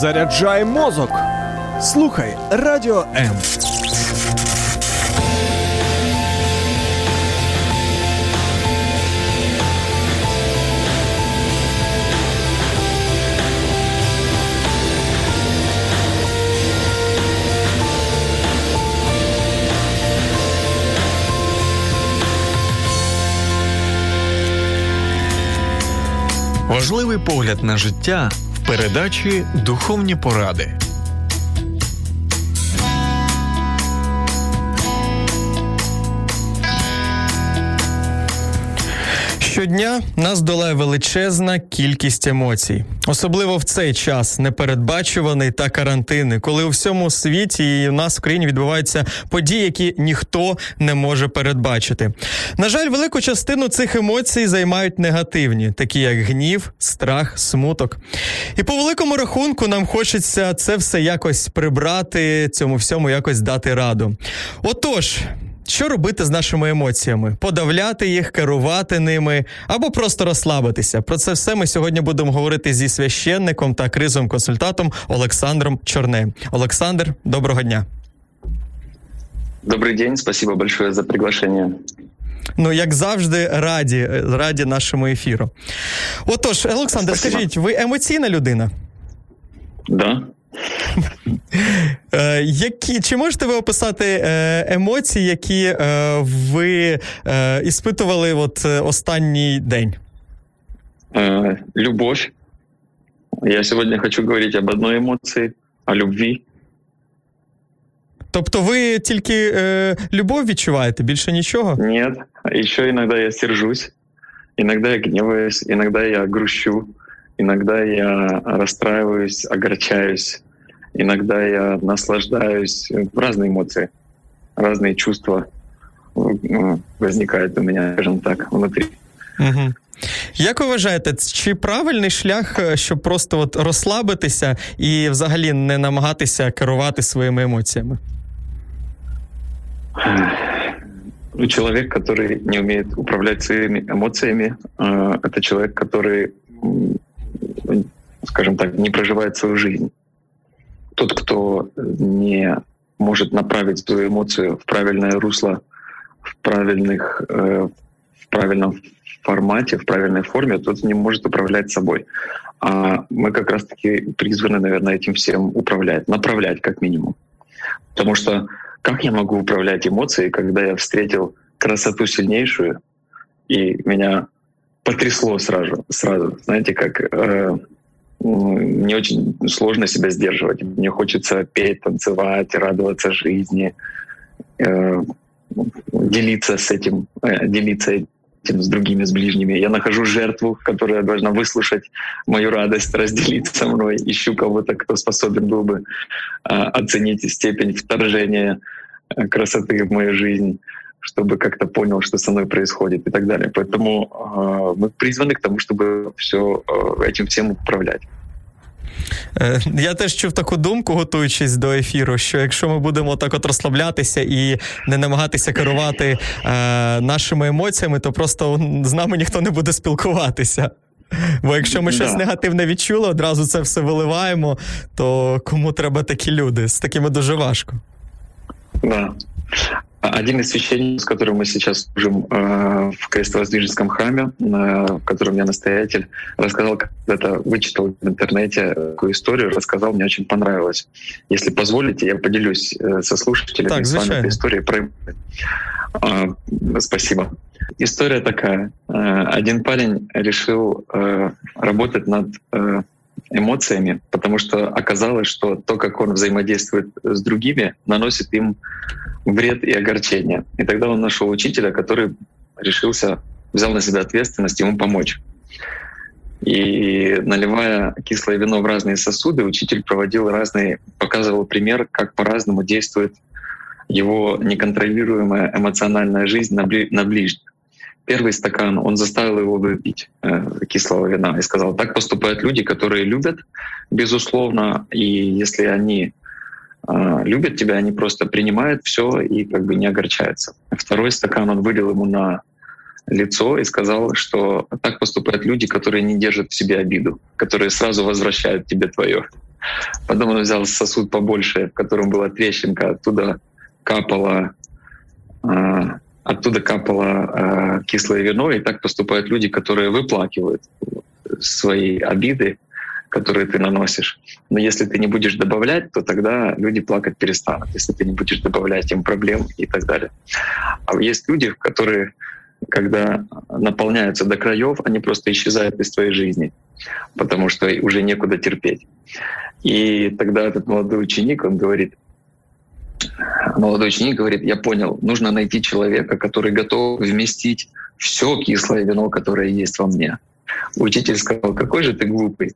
Заряджай мозок. Слухай радіо М. Важливий погляд на життя передачі Духовні поради. Щодня нас долає величезна кількість емоцій, особливо в цей час непередбачуваний та карантини, коли у всьому світі і у нас в країні відбуваються події, які ніхто не може передбачити. На жаль, велику частину цих емоцій займають негативні, такі як гнів, страх, смуток. І по великому рахунку нам хочеться це все якось прибрати, цьому всьому якось дати раду. Отож. Що робити з нашими емоціями? Подавляти їх, керувати ними або просто розслабитися. Про це все ми сьогодні будемо говорити зі священником та кризовим консультантом Олександром Чорнеєм. Олександр, доброго дня. Добрий день, спасибо большое за приглашення. Ну, як завжди, раді раді нашому ефіру. Отож, Олександр, спасибо. скажіть, ви емоційна людина? Да. Е, які чи можете ви описати е, емоції, які е, ви іспитували от останній день? Любовь. Я сьогодні хочу говорити об одной емоції, о любві. Тобто ви тільки е, любов відчуваєте, більше нічого? Ні, ще іноді я сержусь, іноді я гніваюсь, іноді я грущу, іноді я розстраюсь, огорчаюсь. Иногда я наслаждаюсь, разные эмоции, разные чувства возникают у меня, скажем так, внутри. Угу. Як ви вважаєте, чи правильний шлях, щоб просто от розслабитися і взагалі не намагатися керувати своїми емоціями? Человек, который не умеет управлять своими эмоциями, это человек, который, скажем так, не проживает свою жизнь тот, кто не может направить свою эмоцию в правильное русло, в правильных, э, в правильном формате, в правильной форме, тот не может управлять собой. А мы как раз-таки призваны, наверное, этим всем управлять, направлять как минимум. Потому что как я могу управлять эмоцией, когда я встретил красоту сильнейшую, и меня потрясло сразу, сразу, знаете, как э, мне очень сложно себя сдерживать. Мне хочется петь, танцевать, радоваться жизни, э, делиться с этим, э, делиться этим с другими, с ближними. Я нахожу жертву, которая должна выслушать мою радость, разделить со мной. Ищу кого-то, кто способен был бы э, оценить степень вторжения э, красоты в мою жизнь чтобы как-то понял, что со мной происходит и так далее. Поэтому э, мы призваны к тому, чтобы все э, этим всем управлять. Е, я теж чув таку думку, готуючись до ефіру, що якщо ми будемо так от розслаблятися і не намагатися керувати е, нашими емоціями, то просто з нами ніхто не буде спілкуватися. Бо якщо ми щось да. негативне відчули, одразу це все виливаємо, то кому треба такі люди? З такими дуже важко. Да. Один из священников, с которым мы сейчас служим э, в Крестовоздвиженском храме, э, в котором я настоятель, рассказал, когда-то вычитал в интернете такую историю, рассказал, мне очень понравилось. Если позволите, я поделюсь э, со слушателями так, с вами этой историей про... Э, спасибо. История такая. Э, один парень решил э, работать над э, эмоциями, потому что оказалось, что то, как он взаимодействует с другими, наносит им вред и огорчение. И тогда он нашел учителя, который решился, взял на себя ответственность ему помочь. И наливая кислое вино в разные сосуды, учитель проводил разные, показывал пример, как по-разному действует его неконтролируемая эмоциональная жизнь на, бли, на ближних. Первый стакан, он заставил его выпить э, кислого вина и сказал, так поступают люди, которые любят, безусловно, и если они э, любят тебя, они просто принимают все и как бы не огорчаются. Второй стакан он вылил ему на лицо и сказал, что так поступают люди, которые не держат в себе обиду, которые сразу возвращают тебе твое. Потом он взял сосуд побольше, в котором была трещинка, оттуда капало а, оттуда капало э, кислое вино, и так поступают люди, которые выплакивают свои обиды, которые ты наносишь. Но если ты не будешь добавлять, то тогда люди плакать перестанут, если ты не будешь добавлять им проблем и так далее. А есть люди, которые, когда наполняются до краев, они просто исчезают из твоей жизни, потому что уже некуда терпеть. И тогда этот молодой ученик, он говорит, молодой ученик говорит, я понял, нужно найти человека, который готов вместить все кислое вино, которое есть во мне. Учитель сказал, какой же ты глупый.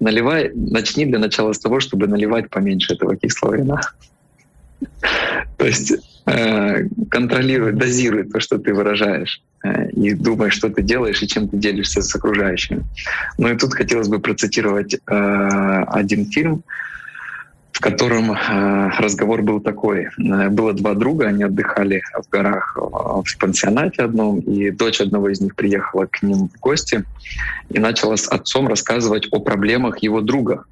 Наливай, начни для начала с того, чтобы наливать поменьше этого кислого вина. То есть э, контролируй, дозируй то, что ты выражаешь, э, и думай, что ты делаешь и чем ты делишься с окружающими. Ну и тут хотелось бы процитировать э, один фильм, в котором э, разговор был такой. Э, было два друга, они отдыхали в горах э, в пансионате одном, и дочь одного из них приехала к ним в гости и начала с отцом рассказывать о проблемах его друга.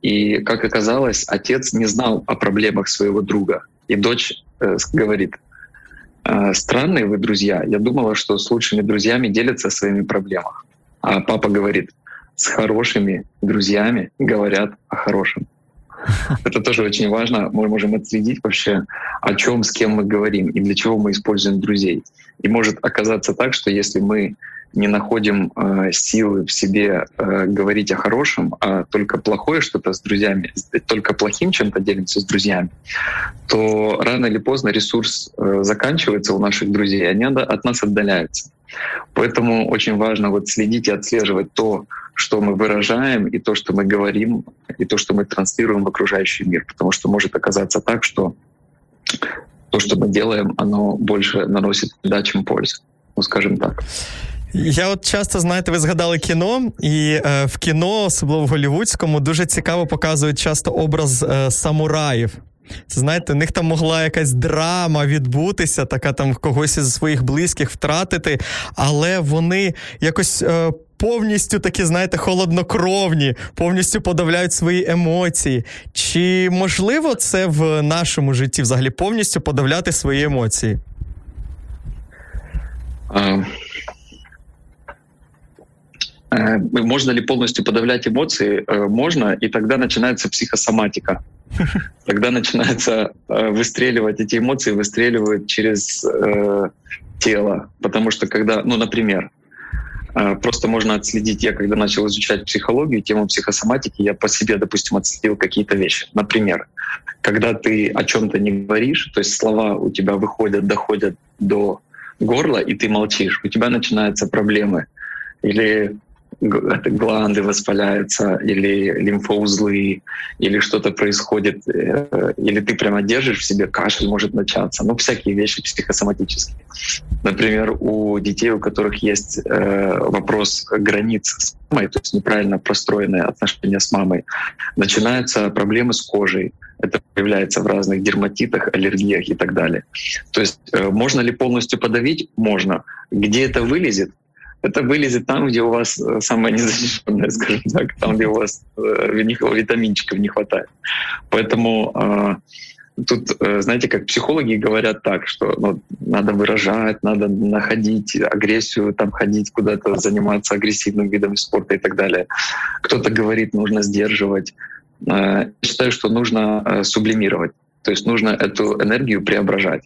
И, как оказалось, отец не знал о проблемах своего друга. И дочь говорит, странные вы друзья. Я думала, что с лучшими друзьями делятся своими проблемами. А папа говорит, с хорошими друзьями говорят о хорошем. Это тоже очень важно. Мы можем отследить вообще, о чем, с кем мы говорим и для чего мы используем друзей. И может оказаться так, что если мы не находим э, силы в себе э, говорить о хорошем, а только плохое что-то с друзьями, только плохим чем-то делимся с друзьями, то рано или поздно ресурс э, заканчивается у наших друзей, они от нас отдаляются. Поэтому очень важно вот следить и отслеживать то, что мы выражаем, и то, что мы говорим, и то, что мы транслируем в окружающий мир. Потому что может оказаться так, что то, что мы делаем, оно больше наносит вреда, чем пользы. Ну, скажем так. Я от часто знаєте, ви згадали кіно, і е, в кіно, особливо в голівудському, дуже цікаво показують часто образ е, самураїв. Це знаєте, у них там могла якась драма відбутися, така там когось із своїх близьких втратити, але вони якось. Е, Повністю такі, знаєте, холоднокровні, повністю подавляють свої емоції. Чи можливо це в нашому житті взагалі повністю подавляти свої емоції? Э, можно ли полностью подавлять эмоции? Э, можно, и тогда начинается психосоматика. Тогда начинается э, выстреливать эти эмоции, выстреливают через э, тело. Потому что когда, ну, например, просто можно отследить, я когда начал изучать психологию, тему психосоматики, я по себе, допустим, отследил какие-то вещи. Например, когда ты о чем-то не говоришь, то есть слова у тебя выходят, доходят до горла, и ты молчишь, у тебя начинаются проблемы. Или гланды воспаляются, или лимфоузлы, или что-то происходит, э, или ты прямо держишь в себе, кашель может начаться, ну, всякие вещи психосоматические. Например, у детей, у которых есть э, вопрос границ с мамой, то есть неправильно простроенные отношения с мамой, начинаются проблемы с кожей, это появляется в разных дерматитах, аллергиях и так далее. То есть э, можно ли полностью подавить? Можно. Где это вылезет? Это вылезет там, где у вас э, самое незащищенное, скажем так, там, где у вас э, витаминчиков не хватает. Поэтому э, тут, знаете, как психологи говорят так, что ну, надо выражать, надо находить агрессию, там ходить куда-то, заниматься агрессивным видом спорта и так далее. Кто-то говорит, нужно сдерживать. Я считаю, что нужно сублимировать. То есть нужно эту энергию преображать.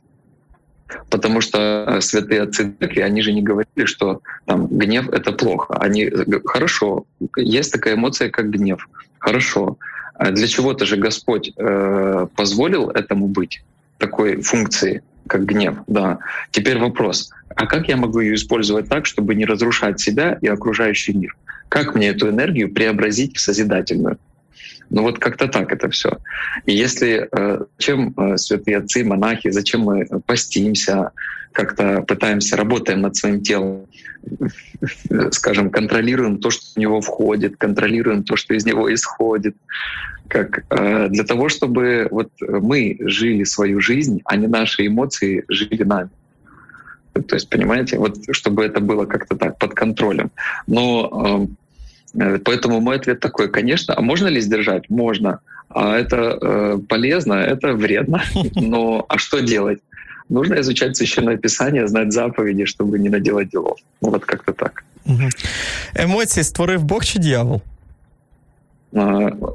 Потому что э, святые отцы они же не говорили, что там гнев — это плохо. Они э, хорошо, есть такая эмоция, как гнев. Хорошо. А для чего-то же Господь э, позволил этому быть, такой функции, как гнев. Да. Теперь вопрос, а как я могу ее использовать так, чтобы не разрушать себя и окружающий мир? Как мне эту энергию преобразить в созидательную? Ну вот как-то так это все. И если э, зачем э, святые отцы, монахи, зачем мы постимся, как-то пытаемся, работаем над своим телом, скажем, контролируем то, что в него входит, контролируем то, что из него исходит, как э, для того, чтобы вот мы жили свою жизнь, а не наши эмоции жили нами. То есть, понимаете, вот чтобы это было как-то так под контролем. Но поэтому мой ответ такой, конечно, а можно ли сдержать? Можно. А это э, полезно, это вредно. Но а что делать? Нужно изучать священное писание, знать заповеди, чтобы не наделать делов. Ну, вот как-то так. Емоції створив Бог чи дьявол?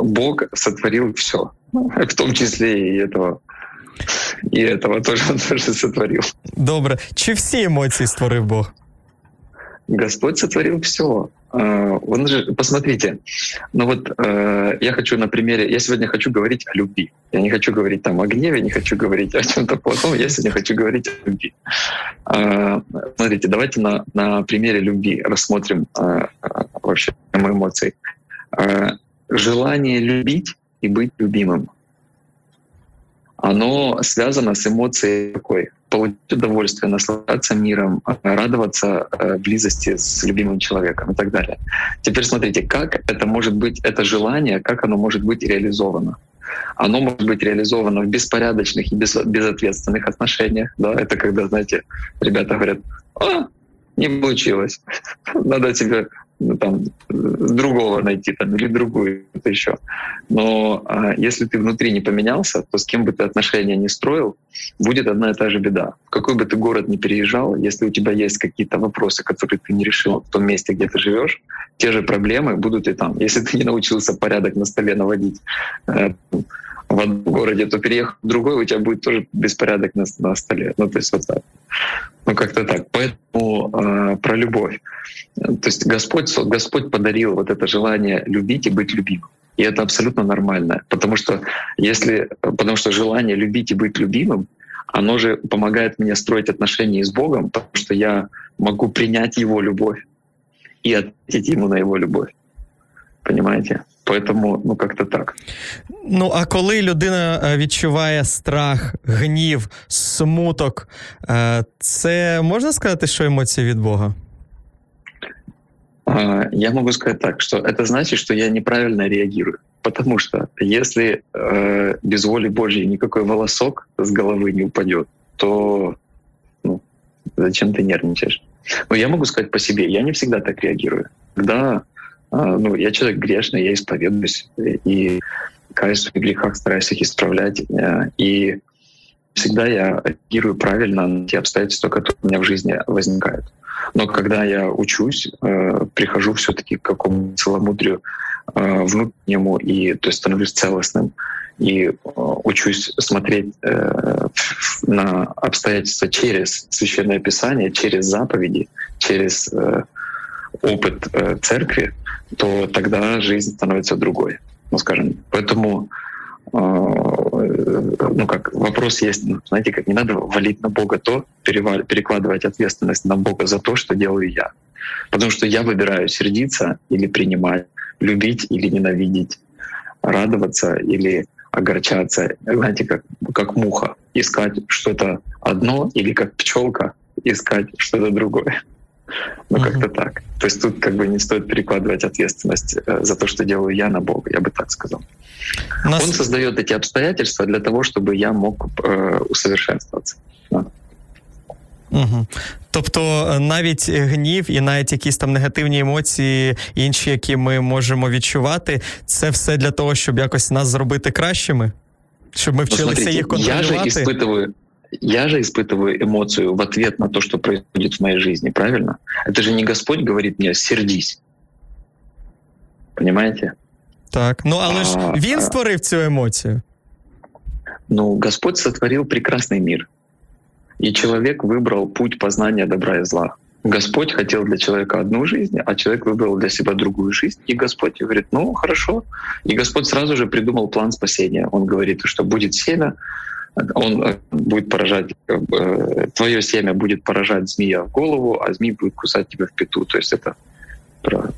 Бог сотворил все, в том числе и этого. И этого тоже он тоже сотворил. Добре. Чи всі емоції створив Бог? Господь сотворил все. Он же, посмотрите, ну вот э, я хочу на примере, я сегодня хочу говорить о любви. Я не хочу говорить там о гневе, не хочу говорить о чем-то плохом, я сегодня хочу говорить о любви. Э, смотрите, давайте на, на примере любви рассмотрим э, вообще мои эмоции. Э, желание любить и быть любимым, оно связано с эмоцией такой — получить удовольствие, наслаждаться миром, радоваться э, близости с любимым человеком и так далее. Теперь смотрите, как это может быть, это желание, как оно может быть реализовано. Оно может быть реализовано в беспорядочных и безответственных отношениях. Да? Это когда, знаете, ребята говорят, а, не получилось, надо тебе там, другого найти там, или другую еще. Но а, если ты внутри не поменялся, то с кем бы ты отношения не строил, будет одна и та же беда. В какой бы ты город ни переезжал, если у тебя есть какие-то вопросы, которые ты не решил в том месте, где ты живешь, те же проблемы будут и там. Если ты не научился порядок на столе наводить, э, в одном городе, то переехав в другой, у тебя будет тоже беспорядок на, на столе. Ну, то есть вот так. Ну, как-то так. Поэтому э, про любовь. То есть Господь, Господь подарил вот это желание любить и быть любимым. И это абсолютно нормально. Потому что если, потому что желание любить и быть любимым, оно же помогает мне строить отношения с Богом, потому что я могу принять Его любовь и ответить Ему на Его любовь. Понимаете? Поэтому, ну как-то так. Ну а коли людина відчуває страх, гнів, смуток, це можна сказати, що емоції від Бога? Я могу сказать так, что это значит, что я неправильно реагирую. Потому что если э, без воли Божьей никакой волосок с головы не упадет, то ну, зачем ты нервничаешь? Но я могу сказать по себе, я не всегда так реагирую. Когда а, ну, я человек грешный, я исповедуюсь и каюсь в грехах, стараюсь их исправлять. Э, и всегда я реагирую правильно на те обстоятельства, которые у меня в жизни возникают. Но когда я учусь, э, прихожу все-таки к какому-то целомудрию э, внутреннему, и то есть становлюсь целостным, и учусь смотреть на обстоятельства через священное писание, через заповеди, через опыт церкви, то тогда жизнь становится другой, ну скажем. Поэтому э, ну как вопрос есть, ну, знаете, как не надо валить на Бога то, перекладывать ответственность на Бога за то, что делаю я. Потому что я выбираю сердиться или принимать, любить или ненавидеть, радоваться или огорчаться, знаете, как, как муха, искать что-то одно или как пчелка искать что-то другое. Ну, uh-huh. как-то так. То есть тут как бы не стоит перекладывать ответственность э, за то, что делаю я на Бога, я бы так сказал. Нас... Он создает эти обстоятельства для того, чтобы я мог э, усовершенствоваться. Да. Угу. Тобто навіть гнів і навіть якісь там негативні емоції, інші, які ми можемо відчувати, це все для того, щоб якось нас зробити кращими, щоб ми вчилися ну, смотрите, їх контролювати. Я же испытываю, я же испытываю эмоцию в ответ на то, что происходит в моей жизни, правильно? Это же не Господь говорит мне «сердись». Понимаете? Так, ну але ж а, він створив цю емоцію. Ну, Господь сотворил прекрасный мир. И человек выбрал путь познания добра и зла. Господь хотел для человека одну жизнь, а человек выбрал для себя другую жизнь. И Господь говорит, ну хорошо. И Господь сразу же придумал план спасения. Он говорит, что будет семя, он э, будет поражать, э, твое семя будет поражать змея в голову, а змей будет кусать тебя в пету. То есть это про,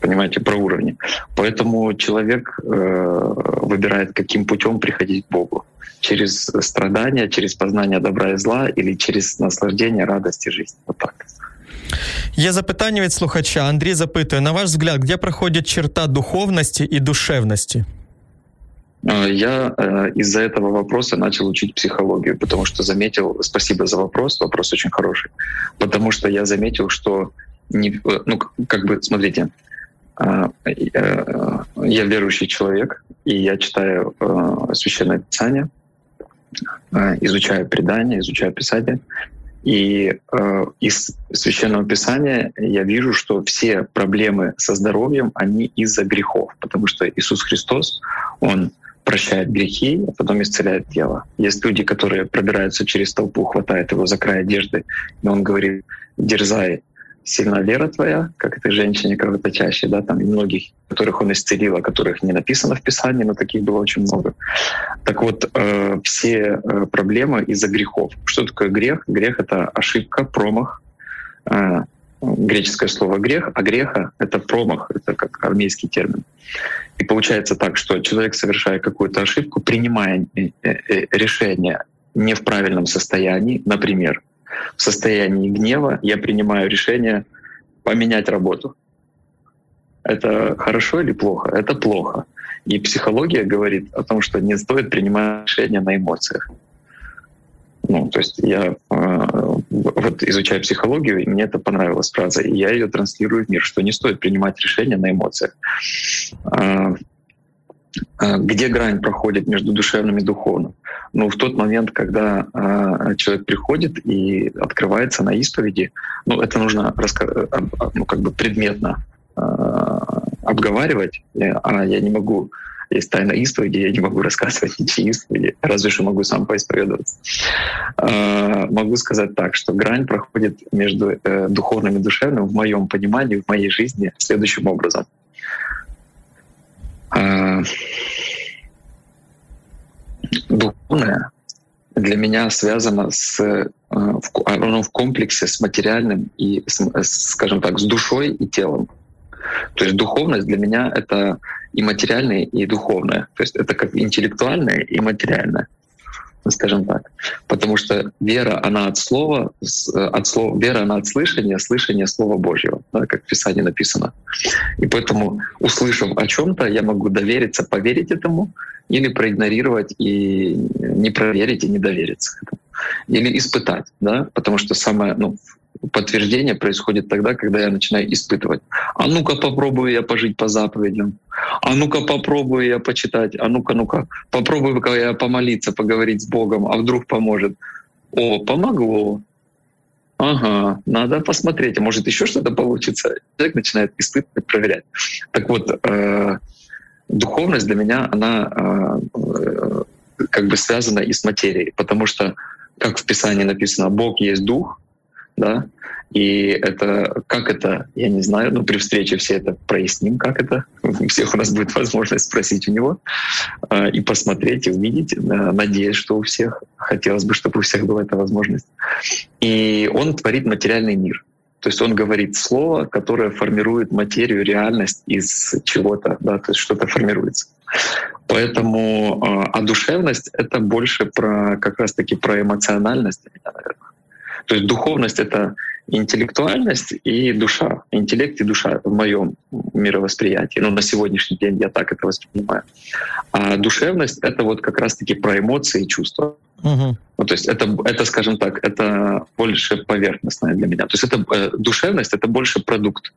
понимаете, про уровни. Поэтому человек э, выбирает, каким путем приходить к Богу. Через страдания, через познание добра и зла или через наслаждение, радости жизни. Вот так. Є запитання від слухача. Андрій запитує: на ваш взгляд, де проходять черта духовності і душевності? А, я э, из-за этого вопроса начал учить психологию, потому что заметил, спасибо за вопрос, вопрос очень хороший, потому что я заметил, что, не, э, ну, как бы, смотрите, э, я верующий человек, и я читаю Священное Писание, изучаю предания, изучаю Писание, и из священного писания я вижу, что все проблемы со здоровьем они из-за грехов, потому что Иисус Христос он прощает грехи, а потом исцеляет тело. Есть люди, которые пробираются через толпу, хватает его за край одежды, и он говорит: "Дерзай, сильна вера твоя, как этой женщине кровоточащей, да, там и многих, которых он исцелил, о которых не написано в Писании, но таких было очень много. Так вот, э, все э, проблемы из-за грехов. Что такое грех? Грех — это ошибка, промах, э, греческое слово грех, а греха — это промах, это как армейский термин. И получается так, что человек, совершая какую-то ошибку, принимая э, э, решение не в правильном состоянии, например, в состоянии гнева я принимаю решение поменять работу. Это хорошо или плохо? Это плохо. И психология говорит о том, что не стоит принимать решения на эмоциях. Ну, то есть я э, вот изучаю психологию, мне это понравилась фраза, и я ее транслирую в мир, что не стоит принимать решения на эмоциях. Э, э, где грань проходит между душевным и духовным? Ну, в тот момент, когда э, человек приходит и открывается на исповеди, ну, это нужно ну, как бы предметно обговаривать, а я не могу есть тайна исповеди, я не могу рассказывать ничьи исповеди, разве что могу сам поисповедоваться. Э, могу сказать так, что грань проходит между э, духовным и душевным в моем понимании, в моей жизни следующим образом. Э, духовное для меня связано с э, оно в комплексе с материальным и, скажем так, с душой и телом. То есть духовность для меня — это и материальное, и духовное. То есть это как интеллектуальное и материальное скажем так. Потому что вера, она от слова, от слова вера, она от слышания, слышание Слова Божьего, да, как в Писании написано. И поэтому, услышав о чем то я могу довериться, поверить этому, или проигнорировать и не проверить и не довериться этому. Или испытать, да, потому что самое, ну, подтверждение происходит тогда, когда я начинаю испытывать. А ну-ка попробую я пожить по заповедям. А ну-ка попробую я почитать. А ну-ка, ну-ка попробую я помолиться, поговорить с Богом. А вдруг поможет. О, помогло. Ага, надо посмотреть, а может еще что-то получится. Человек начинает испытывать, проверять. Так вот, э, духовность для меня, она э, как бы связана и с материей, потому что, как в Писании написано, Бог есть дух, да, и это, как это, я не знаю, но при встрече все это проясним, как это. У всех у нас будет возможность спросить у него э, и посмотреть, и увидеть. Надеюсь, что у всех. Хотелось бы, чтобы у всех была эта возможность. И он творит материальный мир. То есть он говорит слово, которое формирует материю, реальность из чего-то, да, то есть что-то формируется. Поэтому, э, а душевность — это больше про как раз-таки про эмоциональность, наверное. То есть духовность — это интеллектуальность и душа. Интеллект и душа в моем мировосприятии. Ну, на сегодняшний день я так это воспринимаю. А душевность — это вот как раз-таки про эмоции и чувства. Угу. Ну, то есть это, это, скажем так, это больше поверхностное для меня. То есть это э, душевность — это больше продукт.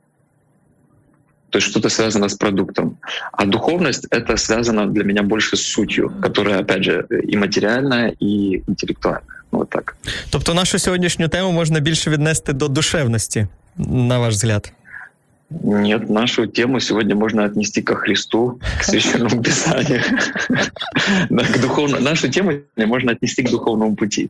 То есть что-то связано с продуктом. А духовность — это связано для меня больше с сутью, которая, опять же, и материальная, и интеллектуальная. От так. Тобто нашу сьогоднішню тему можна більше віднести до душевності, на ваш взгляд? Нет, нашу тему сегодня можно отнести ко Христу, к Священному Писанию. к духовному, нашу тему можно отнести к духовному пути.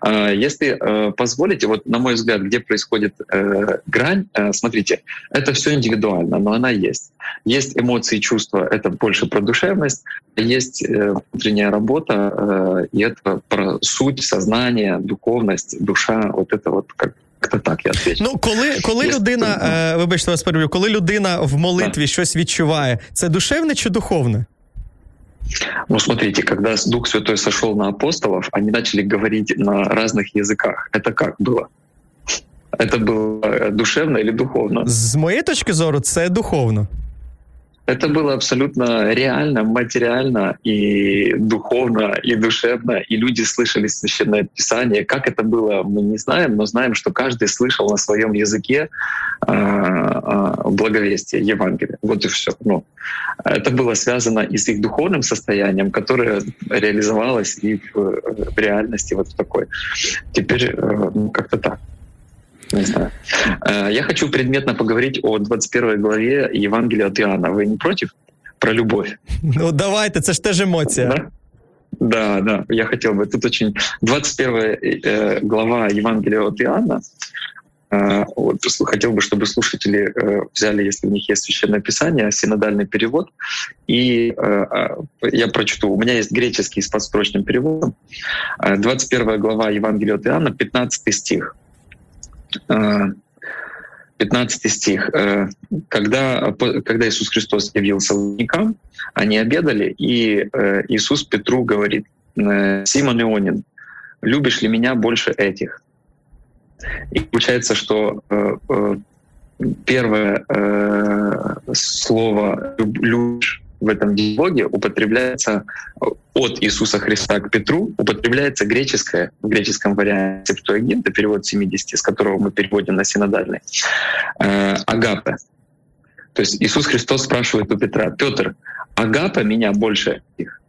А, если э, позволите, вот на мой взгляд, где происходит э, грань, э, смотрите, это все индивидуально, но она есть. Есть эмоции, чувства, это больше про душевность, есть внутренняя работа, и это про суть, сознание, духовность, душа, вот это вот как як так я відповідь. Ну, коли коли Є людина, е, вибачте вас переб'ю, коли людина в молитві так. щось відчуває, це душевне чи духовне? Ну, смотрите, когда Дух Святой сошел на апостолов, они начали говорить на разных языках. Это как было? Это было душевно или духовно? З моєї точки зору, це духовно. Это было абсолютно реально, материально и духовно, и душевно, и люди слышали священное писание. Как это было, мы не знаем, но знаем, что каждый слышал на своем языке э, э, благовестие, Евангелие. Вот и все. Ну, это было связано и с их духовным состоянием, которое реализовалось и в, реальности вот такой. Теперь э, ну, как-то так. Не знаю. Э, я хочу предметно поговорить о 21 главе Евангелия от Иоанна. Вы не против? Про любовь. Ну давайте, це ж теж емоція. Да? Да, да, я хотел бы. Тут очень 21 э, глава Евангелия от Иоанна. Э, вот, хотел бы, чтобы слушатели э, взяли, если у них есть священное писание, синодальный перевод. И э, а, я прочту. У меня есть греческий с подстрочным переводом. 21 глава Евангелия от Иоанна, 15 стих. 15 э, стих. Э, когда, когда Иисус Христос явился ученикам, они обедали, и э, Иисус Петру говорит, «Симон Ионин, любишь ли меня больше этих?» И получается, что первое слово «любишь» в этом диалоге употребляется от Иисуса Христа к Петру, употребляется греческое, в греческом варианте Септуагинта, перевод 70, с которого мы переводим на синодальный, э, агапе. То есть Иисус Христос спрашивает у Петра, Петр, агапа меня больше их?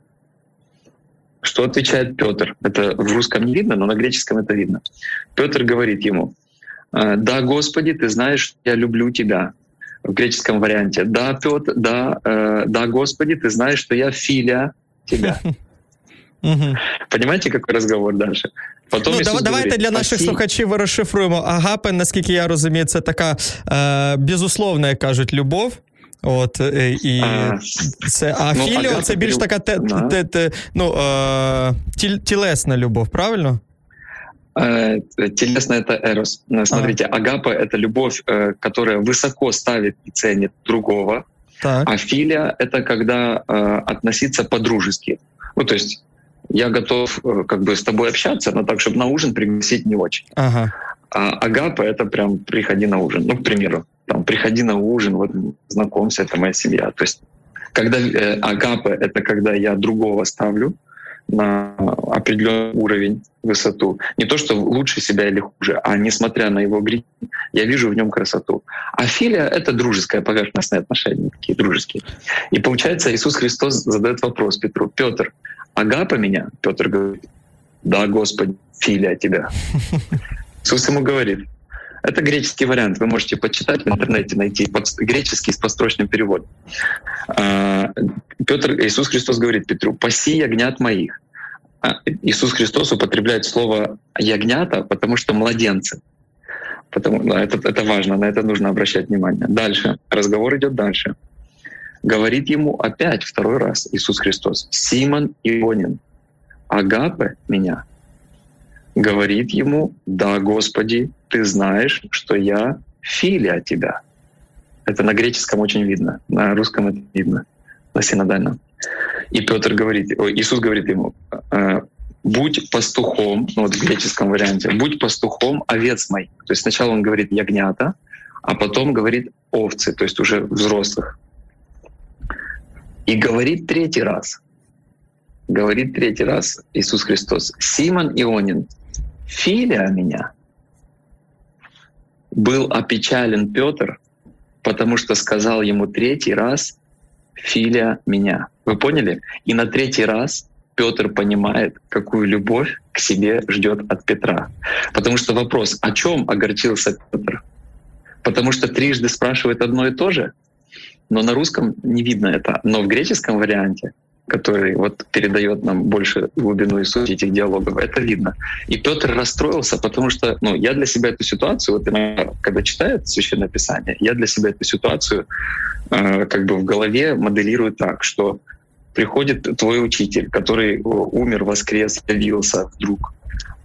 Что отвечает Петр? Это в русском не видно, но на греческом это видно. Петр говорит ему, «Э, да, Господи, ты знаешь, я люблю тебя в греческом варианте. Да, Петр, да, э, да, Господи, ты знаешь, что я филя тебя. Понимаете, какой разговор дальше? Потім ну, давай, Давайте для наших слухачів розшифруємо. Агапе, наскільки я розумію, це така е, безусловна, як кажуть, любов. От е, і а, це а ну, філіо це більш така те, те, те, ну, е, тіл, тілесна любов, правильно? Э, телесно это эрос. Э, смотрите, ага. агапа — это любовь, э, которая высоко ставит и ценит другого. Так. А филия — это когда относиться по-дружески. Ну, то есть я готов как бы с тобой общаться, но так, чтобы на ужин пригласить не очень. Ага. А агапа — это прям приходи на ужин. Ну, к примеру, там, приходи на ужин, вот знакомься, это моя семья. То есть когда э, агапа — это когда я другого ставлю, на определенный уровень, высоту. Не то, что лучше себя или хуже, а несмотря на его грехи, я вижу в нем красоту. А филия — это дружеское, поверхностное отношение, такие дружеские. И получается, Иисус Христос задает вопрос Петру, «Петр, агапа меня?» Петр говорит, «Да, Господи, филия тебя». Иисус ему говорит, это греческий вариант. Вы можете почитать в интернете, найти под, греческий с построчным переводом. А, Петр, Иисус Христос говорит Петру, «Паси ягнят моих». А, Иисус Христос употребляет слово «ягнята», потому что младенцы. Потому, да, это, это важно, на это нужно обращать внимание. Дальше. Разговор идет дальше. Говорит ему опять второй раз Иисус Христос, «Симон Ионин, агапе меня?» Говорит ему, «Да, Господи, ты знаешь, что я филия тебя». Это на греческом очень видно, на русском это видно, на синодальном. И Петр говорит, Иисус говорит ему, «Э, будь пастухом, ну вот в греческом варианте, будь пастухом овец мой. То есть сначала он говорит ягнята, а потом говорит овцы, то есть уже взрослых. И говорит третий раз, говорит третий раз Иисус Христос, Симон Ионин, филия меня. Был опечален Петр, потому что сказал ему третий раз, филия меня. Вы поняли? И на третий раз Петр понимает, какую любовь к себе ждет от Петра. Потому что вопрос, о чем огорчился Петр? Потому что трижды спрашивает одно и то же, но на русском не видно это. Но в греческом варианте который вот передает нам больше глубину и суть этих диалогов. Это видно. И Петр расстроился, потому что ну, я для себя эту ситуацию, вот иногда, когда читает Священное Писание, я для себя эту ситуацию э, как бы в голове моделирую так, что приходит твой учитель, который умер, воскрес, явился вдруг,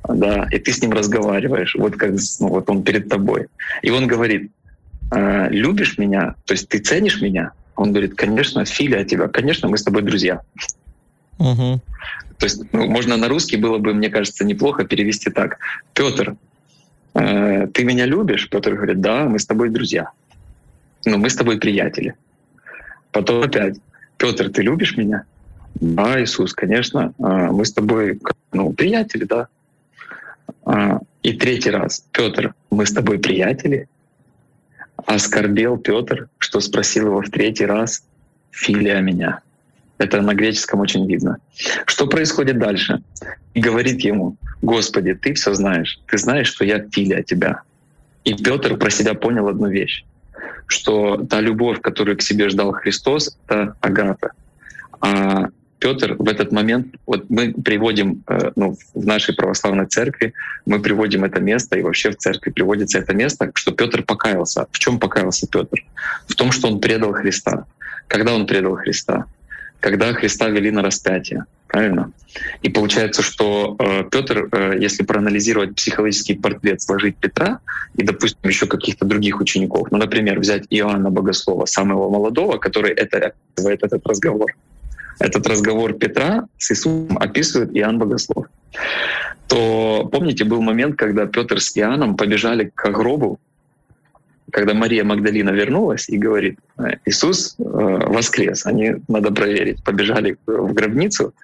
да, и ты с ним разговариваешь, вот как ну, вот он перед тобой. И он говорит, э, любишь меня, то есть ты ценишь меня, он говорит, конечно, Филя от тебя, конечно, мы с тобой друзья. Угу. То есть ну, можно на русский было бы, мне кажется, неплохо перевести так. Петр, э, ты меня любишь? Петр говорит, да, мы с тобой друзья. Но мы с тобой приятели. Потом опять, Петр, ты любишь меня? Да, Иисус, конечно, а, мы с тобой, ну, приятели, да. А, и третий раз, Петр, мы с тобой приятели. Оскорбел Петр, что спросил его в третий раз, филия меня. Это на греческом очень видно. Что происходит дальше? И говорит ему, Господи, ты все знаешь, ты знаешь, что я филия тебя. И Петр про себя понял одну вещь, что та любовь, которую к себе ждал Христос, это агата. А Петр в этот момент, вот мы приводим, э, ну, в нашей православной церкви, мы приводим это место, и вообще в церкви приводится это место, что Петр покаялся. В чем покаялся Петр? В том, что он предал Христа. Когда он предал Христа? Когда Христа вели на распятие правильно? И получается, что э, Петр, э, если проанализировать психологический портрет, сложить Петра и, допустим, еще каких-то других учеников, ну, например, взять Иоанна Богослова, самого молодого, который это этот разговор. Этот разговор Петра с Иисусом описывает Иоанн Богослов. То помните, был момент, когда Петр с Иоанном побежали к гробу, когда Мария Магдалина вернулась и говорит, Иисус э, воскрес, они надо проверить, побежали в гробницу,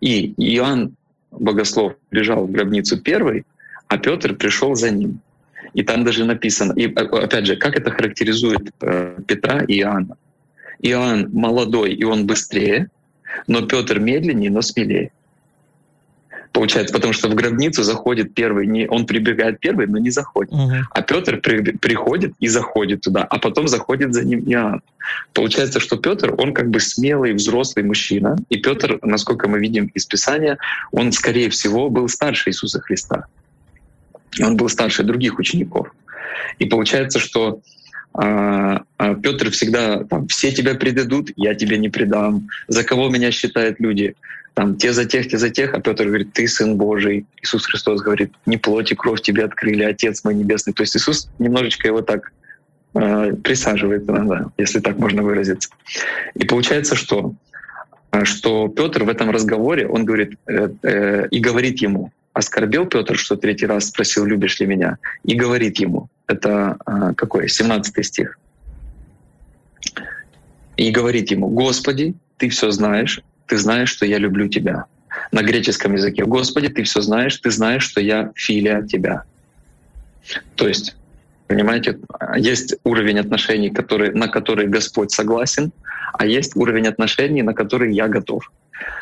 и Иоанн Богослов бежал в гробницу первый, а Петр пришел за ним. И там даже написано, и опять же, как это характеризует э, Петра и Иоанна. Иоанн молодой, и он быстрее, но Петр медленнее, но смелее получается, потому что в гробницу заходит первый, не, он прибегает первый, но не заходит. Угу. А Петр при, приходит и заходит туда, а потом заходит за ним Иоанн. Получается, что Петр, он как бы смелый взрослый мужчина, и Петр, насколько мы видим из Писания, он, скорее всего, был старше Иисуса Христа. Он был старше других учеников. И получается, что Петр всегда там, все тебя предадут, я тебе не предам. За кого меня считают люди? там те за тех, те за тех, а Петр говорит, ты сын Божий. Иисус Христос говорит, не плоть и кровь тебе открыли, Отец мой небесный. То есть Иисус немножечко его так э, присаживает иногда, если так можно выразиться. И получается, что что Петр в этом разговоре, он говорит э, э, и говорит ему, оскорбил Петр, что третий раз спросил, любишь ли меня, и говорит ему, это э, какой, 17 стих, и говорит ему, Господи, ты все знаешь, ты знаешь, что я люблю тебя. На греческом языке, Господи, ты все знаешь, ты знаешь, что я филия тебя. То есть, понимаете, есть уровень отношений, который, на который Господь согласен, а есть уровень отношений, на который я готов.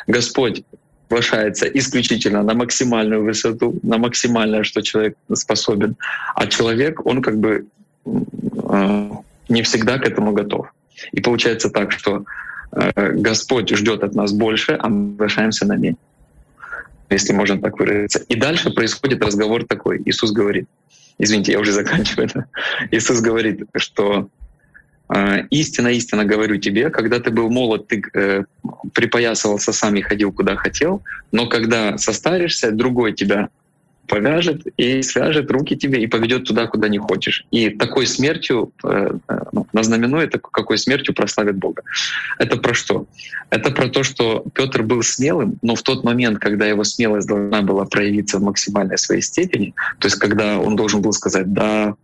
Господь соглашается исключительно на максимальную высоту, на максимальное, что человек способен, а человек, он как бы э, не всегда к этому готов. И получается так, что Э, Господь ждет от нас больше, а мы соглашаемся на меньше, если можно так выразиться. И дальше происходит разговор такой. Иисус говорит, извините, я уже заканчиваю это. Иисус говорит, что истинно, истинно говорю тебе, когда ты был молод, ты э, припоясывался сам и ходил куда хотел, но когда состаришься, другой тебя повяжет и свяжет руки тебе и поведет туда, куда не хочешь. И такой смертью, э, э, ну, назнаменует, какой смертью прославит Бога. Это про что? Это про то, что Петр был смелым, но в тот момент, когда его смелость должна была проявиться в максимальной своей степени, то есть когда он должен был сказать «да»,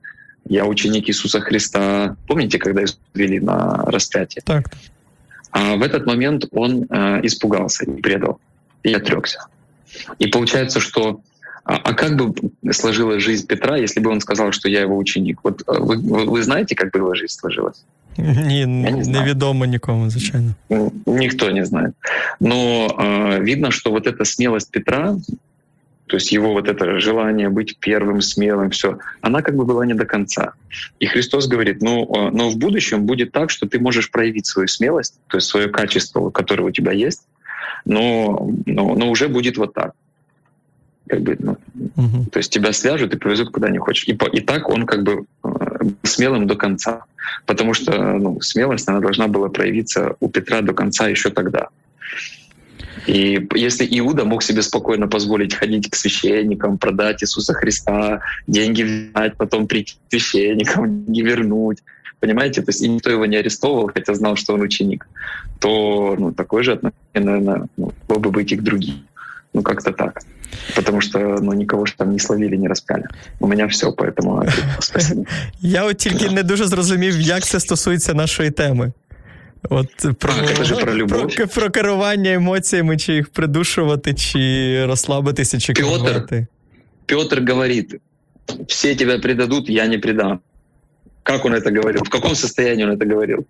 я ученик Иисуса Христа. Помните, когда Иисус вели на распятие? Так. А в этот момент он э, испугался и предал, и отрекся. И получается, что а, а как бы сложилась жизнь Петра, если бы он сказал, что я его ученик? Вот э, вы, вы знаете, как бы его жизнь сложилась? Ні, не невідомо нікому, звичайно. Никто не знает. Но э, видно, что вот эта смелость Петра, то есть его вот это желание быть первым, смелым, все, она как бы была не до конца. И Христос говорит, ну, э, но в будущем будет так, что ты можешь проявить свою смелость, то есть свое качество, которое у тебя есть, но, но, но уже будет вот так как бы, ну, угу. то есть тебя свяжут и привезут куда не хочешь. И, по, и так он как бы э, смелым до конца, потому что ну, смелость она должна была проявиться у Петра до конца еще тогда. И если Иуда мог себе спокойно позволить ходить к священникам, продать Иисуса Христа, деньги взять, потом прийти к священникам, не вернуть, понимаете, то есть и никто его не арестовывал, хотя знал, что он ученик, то ну, такое же отношение, наверное, ну, могло бы быть и к другим. Ну, как-то так. Потому что ну, никого ж там не словили, не распяли. У мене все, поэтому спасибо. Я от тільки не дуже зрозумів, як це стосується нашої теми. От про, А, це ж про любов. про, про керування емоціями, чи їх придушувати, чи розслабитися, чи Петр. керувати. Петр говорит, все тебя предадут, я не предам. Как он это говорил? В каком состоянии он это говорил?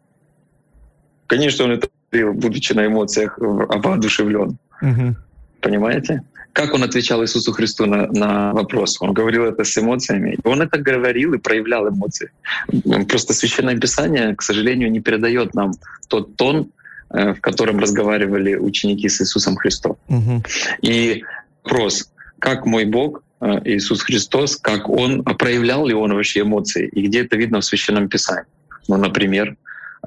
Конечно, он это говорил, будучи на эмоциях, э, воодушевлен. Угу. Понимаете? Как он отвечал Иисусу Христу на, на вопрос? Он говорил это с эмоциями. Он это говорил и проявлял эмоции. Просто Священное Писание, к сожалению, не передает нам тот тон, э, в котором разговаривали ученики с Иисусом Христом. Угу. И вопрос, как мой Бог, э, Иисус Христос, как Он, а проявлял ли Он вообще эмоции, и где это видно в Священном Писании? Ну, например,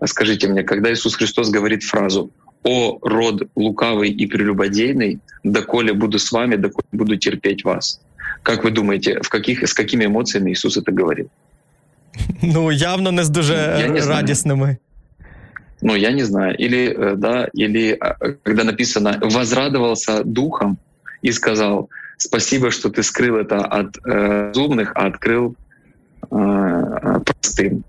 скажите мне, когда Иисус Христос говорит фразу «О, род лукавый и прелюбодейный, доколе буду с вами, доколе буду терпеть вас». Как вы думаете, в каких, с какими эмоциями Иисус это говорил? Ну, явно не з дуже Я не знаю. радісними. Ну, я не знаю. Или, э, да, или а, когда написано «возрадовался духом» и сказал «спасибо, что ты скрыл это от э, разумных, а открыл э, простым».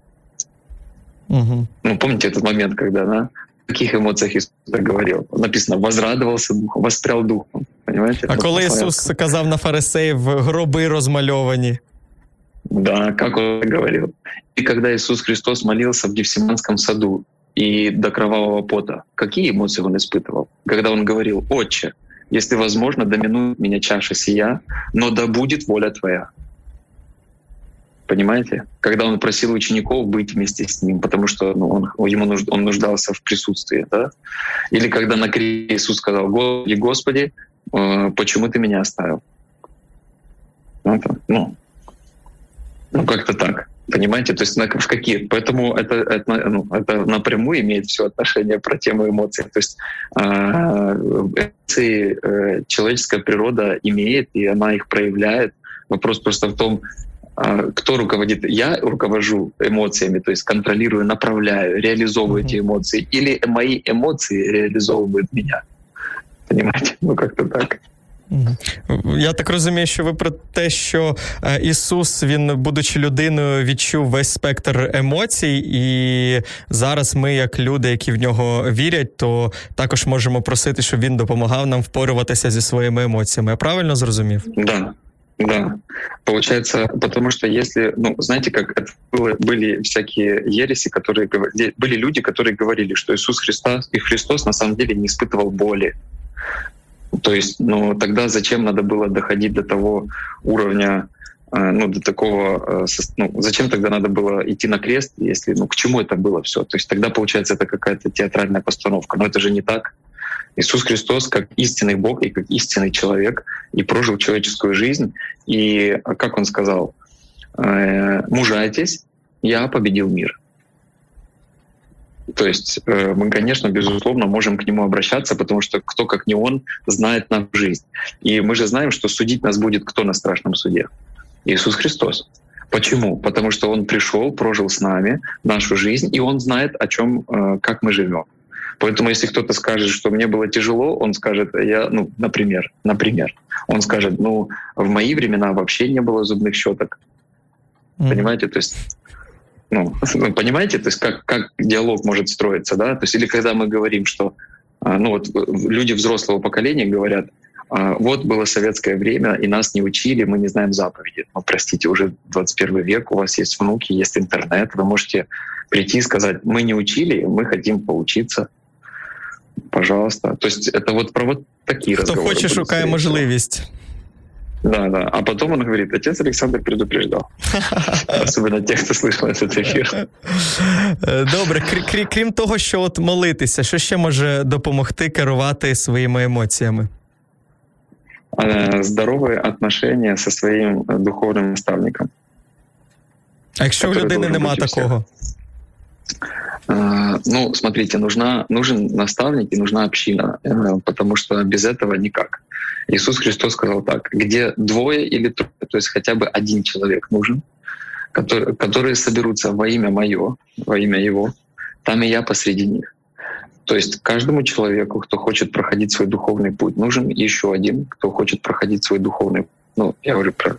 Угу. Ну, помните этот момент, когда, да, в каких эмоциях Иисус так говорил? Написано «возрадовался духом», «воспрял духом». Понимаете? А Это коли послание. Ісус казав на фарисеїв гроби розмальовані, Да, как он говорил. И когда Иисус Христос молился в Гефсиманском саду и до кровавого пота, какие эмоции он испытывал? Когда он говорил, «Отче, если возможно, доминует меня чаша сия, но да будет воля Твоя». Понимаете? Когда он просил учеников быть вместе с ним, потому что ну, он, ему нужд, он нуждался в присутствии. Да? Или когда на кресте Иисус сказал, «Господи, Господи, э, почему Ты меня оставил?» Ну, это, ну, ну, как-то так. Понимаете? То есть на, в какие? Поэтому это, это, ну, это напрямую имеет все отношение про тему эмоций. То есть э, эмоции э, человеческая природа имеет, и она их проявляет. Вопрос просто в том, кто руководит. Я руковожу эмоциями, то есть контролирую, направляю, реализовываю Мгм. эти эмоции, или мои эмоции реализовывают меня. Понимаете? Ну, как-то так. Мгм. Я так розумію, що ви про те, що е, Ісус, він, будучи людиною, відчув весь спектр емоцій, і зараз ми, як люди, які в нього вірять, то також можемо просити, щоб він допомагав нам впорюватися зі своїми емоціями. Я правильно зрозумів? Да, Да. Получается, потому что если, ну, знаете, как это было, были всякие ереси, которые были люди, которые говорили, что Иисус Христос и Христос на самом деле не испытывал боли. То есть, ну, тогда зачем надо было доходить до того уровня, э, ну, до такого, э, ну, зачем тогда надо было идти на крест, если, ну, к чему это было все? То есть тогда, получается, это какая-то театральная постановка. Но это же не так. Иисус Христос как истинный Бог и как истинный человек и прожил человеческую жизнь. И а, как он сказал, э, мужайтесь, я победил мир. То есть э, мы, конечно, безусловно, можем к нему обращаться, потому что кто, как не он, знает нашу жизнь. И мы же знаем, что судить нас будет кто на страшном суде? Иисус Христос. Почему? Потому что Он пришел, прожил с нами нашу жизнь, и Он знает, о чем, э, как мы живем. Поэтому, если кто-то скажет, что мне было тяжело, он скажет, я, ну, например, например, он скажет, ну, в мои времена вообще не было зубных щеток, Понимаете, то есть, ну, ну, понимаете, то есть как, как диалог может строиться, да? То есть или когда мы говорим, что, а, ну вот э, люди взрослого поколения говорят, а, вот было советское время, и нас не учили, мы не знаем заповеди. Ну, простите, уже 21 век, у вас есть внуки, есть интернет, вы можете прийти и сказать, мы не учили, мы хотим поучиться. Пожалуйста. То есть это вот про вот такие Хто разговоры. хоче, будут, шукає скорее всего. можливість. Да, да. А потом он говорит, отец Александр предупреждал. Особенно тех, кто слышал этот эфир. Е, Добре, крі- крі- крім того, що от молитися, що ще може допомогти керувати своїми емоціями? Э, Здоровые отношения со своим э, духовным наставником. А якщо в Который людини должен нема бути у всіх. Э, Ну, смотрите, нужна, нужен наставник и нужна община, э, потому что без этого никак. Иисус Христос сказал так, где двое или трое, то есть хотя бы один человек нужен, который, которые соберутся во имя Мое, во имя Его, там и я посреди них. То есть каждому человеку, кто хочет проходить свой духовный путь, нужен еще один, кто хочет проходить свой духовный, ну, я говорю про а,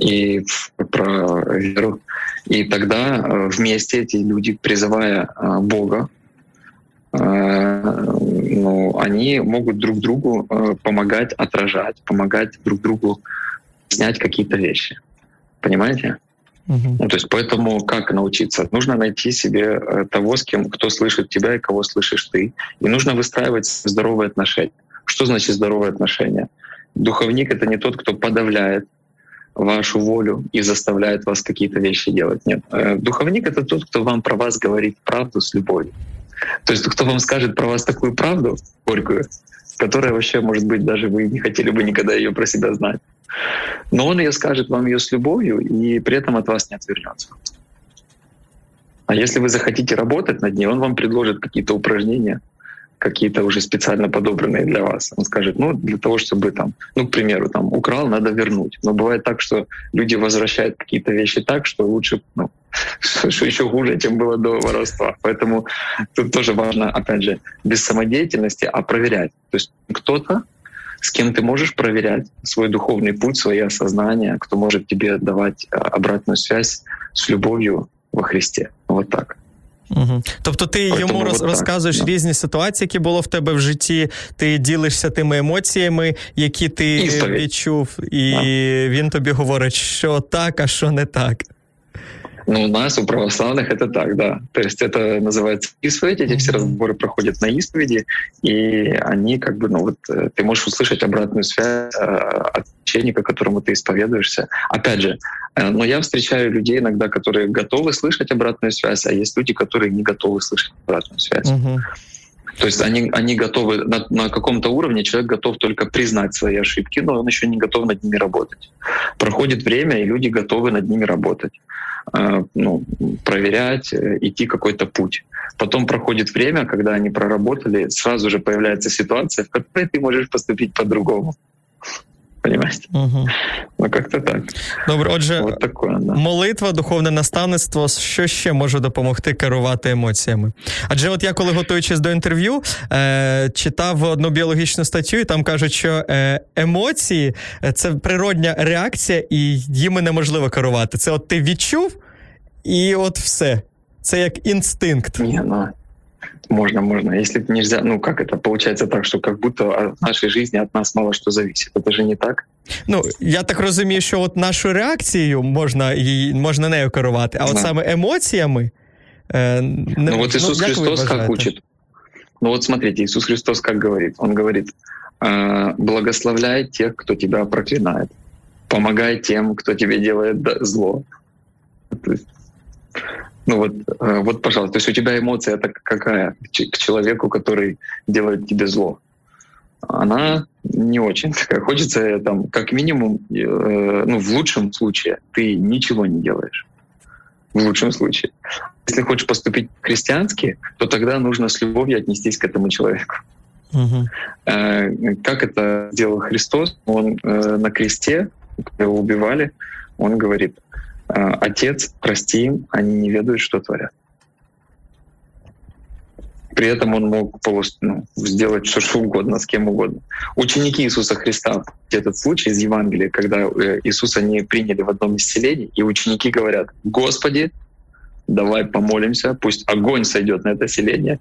и про веру. И тогда э, вместе эти люди, призывая э, Бога, ну, они могут друг другу помогать отражать, помогать друг другу снять какие-то вещи. Понимаете? Ну, то есть поэтому как научиться? Нужно найти себе того, с кем, кто слышит тебя и кого слышишь ты. И нужно выстраивать здоровые отношения. Что значит здоровые отношения? Духовник — это не тот, кто подавляет вашу волю и заставляет вас какие-то вещи делать. Нет. Э, духовник — это тот, кто вам про вас говорит правду с любовью. То есть кто вам скажет про вас такую правду горькую, которая вообще, может быть, даже вы не хотели бы никогда ее про себя знать. Но он ее скажет вам ее с любовью и при этом от вас не отвернется. А если вы захотите работать над ней, он вам предложит какие-то упражнения, какие-то уже специально подобранные для вас. Он скажет, ну, для того, чтобы там, ну, к примеру, там, украл, надо вернуть. Но бывает так, что люди возвращают какие-то вещи так, что лучше, ну, что еще хуже, чем было до воровства. Поэтому тут тоже важно, опять же, без самодеятельности, а проверять. То есть кто-то, с кем ты можешь проверять свой духовный путь, свои осознания, кто может тебе давать а, обратную связь с любовью во Христе. Вот так. Угу. Тобто ти Ой, йому роз, розказуєш да. різні ситуації, які було в тебе в житті, ти ділишся тими емоціями, які ти Історі. відчув, і да. він тобі говорить, що так, а що не так. Ну, у нас, у православных, это так, да. То есть это называется исповедь, эти все разговоры проходят на исповеди, и они как бы, ну вот, э, ты можешь услышать обратную связь э, от священника, которому ты исповедуешься. Опять же, э, но я встречаю людей иногда, которые готовы слышать обратную связь, а есть люди, которые не готовы слышать обратную связь. Uh-huh. То есть они, они готовы на, на каком-то уровне, человек готов только признать свои ошибки, но он еще не готов над ними работать. Проходит время, и люди готовы над ними работать, э, ну, проверять, э, идти какой-то путь. Потом проходит время, когда они проработали, сразу же появляется ситуация, в которой ты можешь поступить по-другому. Понимаєте? Угу. Ну, як-то так. Добре, отже, От такое, да. молитва, духовне наставництво, що ще може допомогти керувати емоціями? Адже от я, коли готуючись до інтерв'ю, е, читав одну біологічну статтю, і там кажуть, що е, емоції це природня реакція, і їми неможливо керувати. Це от ти відчув, і от все. Це як інстинкт. Ні, ну, Можно, можно. Если нельзя, ну как это получается так, что как будто в нашей жизни от нас мало что зависит. Это же не так. Ну я так розумію, що от нашу реакцію можна її можна нею керувати, а от саме емоціями. Э, не, ну вот Иисус ну, Христос как учит. Ну вот смотрите, Иисус Христос как говорит? Он говорит, «Э, благословляй тех, кто тебя проклинает, помогай тем, кто тебе делает зло. ну вот, э, вот, пожалуйста, то есть у тебя эмоция это какая к человеку, который делает тебе зло? Она не очень такая. Хочется э, там, как минимум, э, ну, в лучшем случае ты ничего не делаешь. В лучшем случае. Если хочешь поступить христиански, то тогда нужно с любовью отнестись к этому человеку. Угу. Как это сделал Христос? Он на кресте, когда его убивали, он говорит, Отец, прости им, они не ведают, что творят. При этом он мог ну, сделать все, что угодно, с кем угодно. Ученики Иисуса Христа, этот случай из Евангелия, когда э, Иисуса не приняли в одном из селений, и ученики говорят, «Господи, давай помолимся, пусть огонь сойдет на это селение,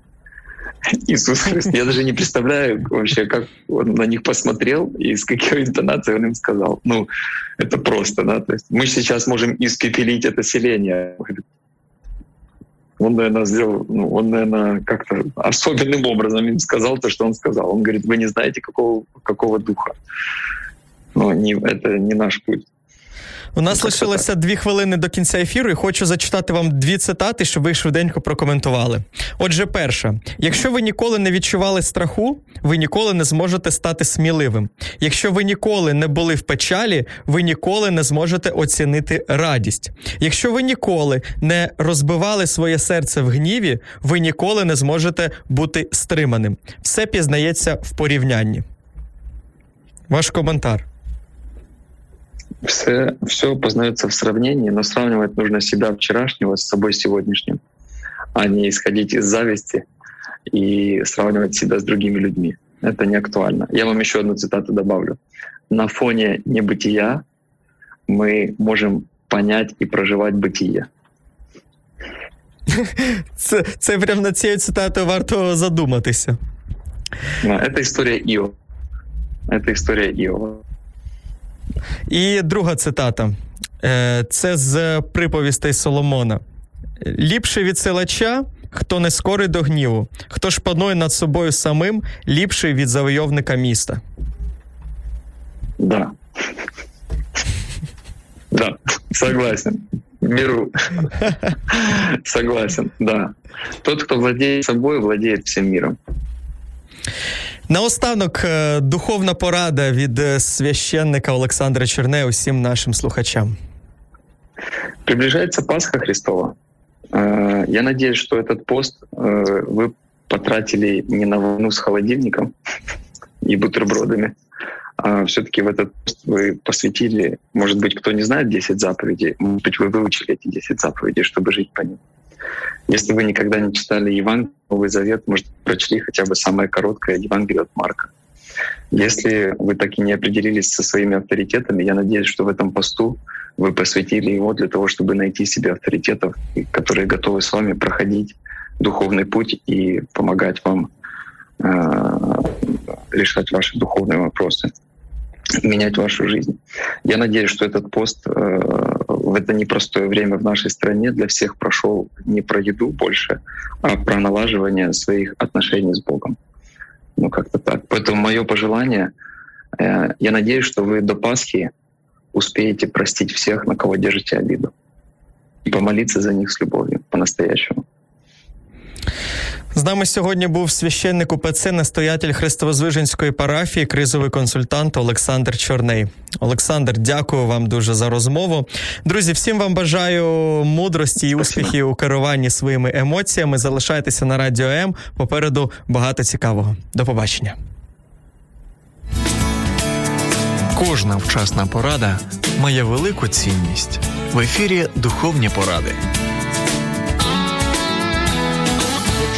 Иисус Христос. Я даже не представляю вообще, как он на них посмотрел и с какой интонацией он им сказал. Ну, это просто, да. То есть мы сейчас можем испепелить это селение. Он, наверное, сделал, ну, он, наверное, как-то особенным образом им сказал то, что он сказал. Он говорит, вы не знаете, какого, какого духа. Но не, это не наш путь. У нас лишилося дві хвилини до кінця ефіру, і хочу зачитати вам дві цитати, щоб ви швиденько прокоментували. Отже, перша: якщо ви ніколи не відчували страху, ви ніколи не зможете стати сміливим. Якщо ви ніколи не були в печалі, ви ніколи не зможете оцінити радість. Якщо ви ніколи не розбивали своє серце в гніві, ви ніколи не зможете бути стриманим. Все пізнається в порівнянні. Ваш коментар. Все, все познается в сравнении, но сравнивать нужно себя вчерашнего с собой сегодняшним, а не исходить из зависти и сравнивать себя с другими людьми. Это не актуально. Я вам еще одну цитату добавлю. На фоне небытия мы можем понять и проживать бытие. Це, це прям над цією цитатою варто задуматися. Это история Иова. Это история Иова. І друга цитата. Е, Це з приповістей Соломона. Ліпше від силача, хто не скорий до гніву, хто ж панує над собою самим, ліпший від завойовника міста. Да. Да, согласен. Беру. Согласен, да. Тот, кто владеет собой, владеет всем миром. Наостанок духовна порада від священника Олександра Черне усім нашим слухачам. Приближается Пасха Христова. Э, Я надеюсь, что этот пост э, вы потратили не на войну с холодильником и бутербродами, а все-таки в этот пост вы посвятили, может быть, кто не знает 10 заповедей, может быть, вы выучили эти 10 заповедей, чтобы жить по ним. Если вы никогда не читали Евангелие, Новый Завет, может, прочли хотя бы самое короткое Евангелие от Марка. Если вы так и не определились со своими авторитетами, я надеюсь, что в этом посту вы посвятили его для того, чтобы найти себе авторитетов, которые готовы с вами проходить духовный путь и помогать вам э, решать ваши духовные вопросы, менять вашу жизнь. Я надеюсь, что этот пост э, в это непростое время в нашей стране для всех прошел не про еду больше, а про налаживание своих отношений с Богом. Ну, как-то так. Поэтому мое пожелание, э, я надеюсь, что вы до Пасхи успеете простить всех, на кого держите обиду. И помолиться за них с любовью по-настоящему. З нами сьогодні був священник УПЦ, настоятель Христовозвиженської парафії, кризовий консультант Олександр Чорний. Олександр, дякую вам дуже за розмову. Друзі, всім вам бажаю мудрості і успіхів у керуванні своїми емоціями. Залишайтеся на радіо М. Попереду багато цікавого. До побачення. Кожна вчасна порада має велику цінність. В ефірі Духовні поради.